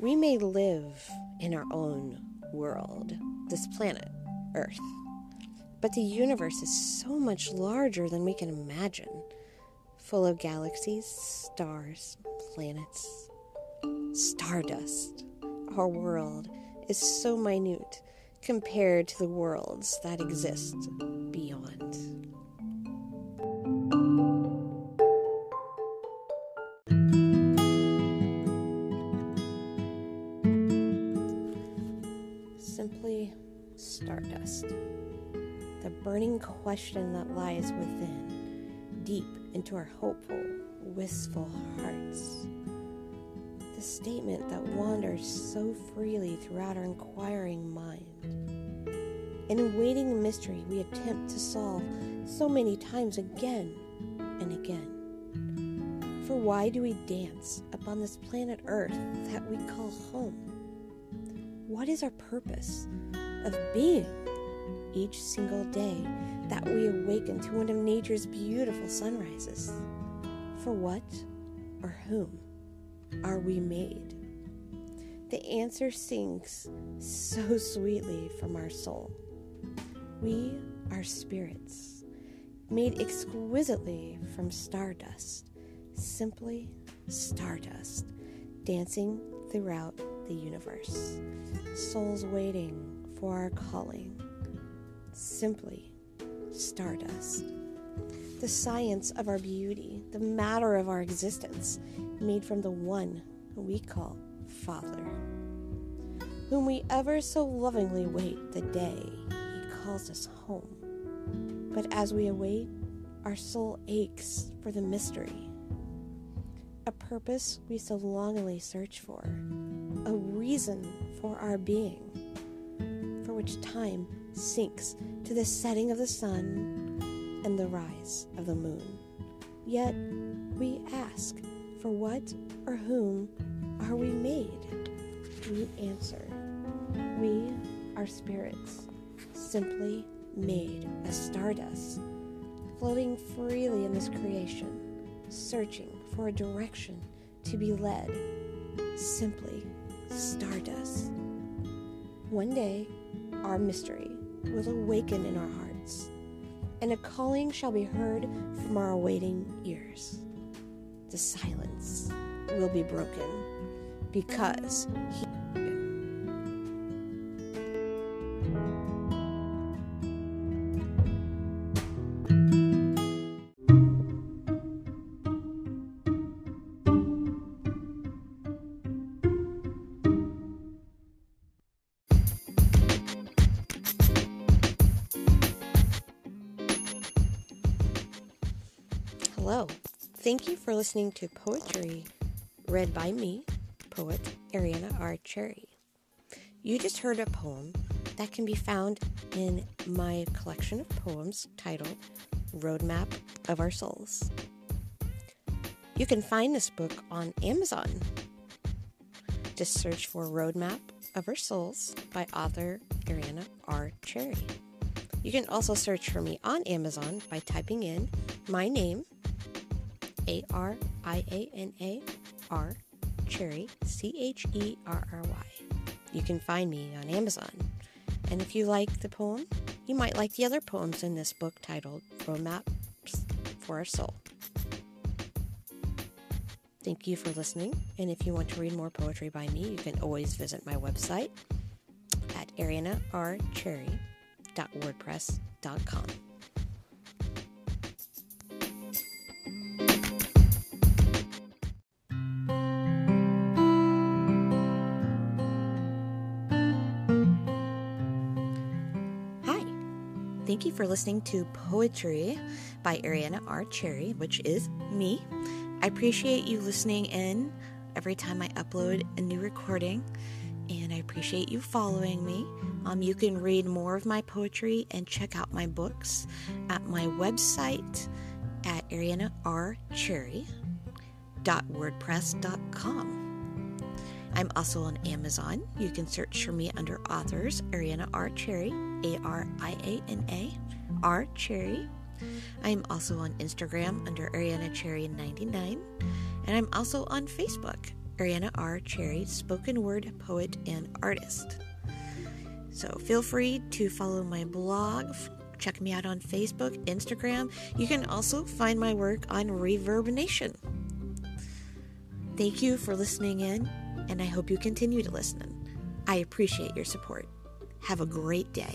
We may live in our own world, this planet, Earth, but the universe is so much larger than we can imagine, full of galaxies, stars, planets, stardust. Our world is so minute compared to the worlds that exist beyond. Stardust. The burning question that lies within, deep into our hopeful, wistful hearts. The statement that wanders so freely throughout our inquiring mind. In awaiting a mystery we attempt to solve so many times again and again. For why do we dance upon this planet Earth that we call home? What is our purpose of being each single day that we awaken to one of nature's beautiful sunrises? For what or whom are we made? The answer sinks so sweetly from our soul. We are spirits, made exquisitely from stardust, simply stardust, dancing throughout the universe. Souls waiting for our calling, simply stardust. The science of our beauty, the matter of our existence, made from the one we call Father, whom we ever so lovingly wait the day he calls us home. But as we await, our soul aches for the mystery. A purpose we so longingly search for, a reason for our being, which time sinks to the setting of the sun and the rise of the moon. Yet we ask, for what or whom are we made? We answer, we are spirits simply made as stardust, floating freely in this creation, searching for a direction to be led, simply stardust. One day, our mystery will awaken in our hearts, and a calling shall be heard from our awaiting ears. The silence will be broken because He Hello. Thank you for listening to poetry read by me, poet Ariana R. Cherry. You just heard a poem that can be found in my collection of poems titled Roadmap of Our Souls. You can find this book on Amazon. Just search for Roadmap of Our Souls by author Ariana R. Cherry. You can also search for me on Amazon by typing in my name a R I A N A R Cherry, C H E R R Y. You can find me on Amazon. And if you like the poem, you might like the other poems in this book titled Roadmaps for Our Soul. Thank you for listening. And if you want to read more poetry by me, you can always visit my website at arianarcherry.wordpress.com. Thank you for listening to Poetry by Ariana R. Cherry, which is me. I appreciate you listening in every time I upload a new recording, and I appreciate you following me. Um, you can read more of my poetry and check out my books at my website at arianarcherry.wordpress.com. I'm also on Amazon. You can search for me under authors Ariana R. Cherry, A R I A N A R Cherry. I'm also on Instagram under Ariana Cherry 99, and I'm also on Facebook Ariana R. Cherry, spoken word poet and artist. So feel free to follow my blog. Check me out on Facebook, Instagram. You can also find my work on Reverb Nation. Thank you for listening in, and I hope you continue to listen. I appreciate your support. Have a great day.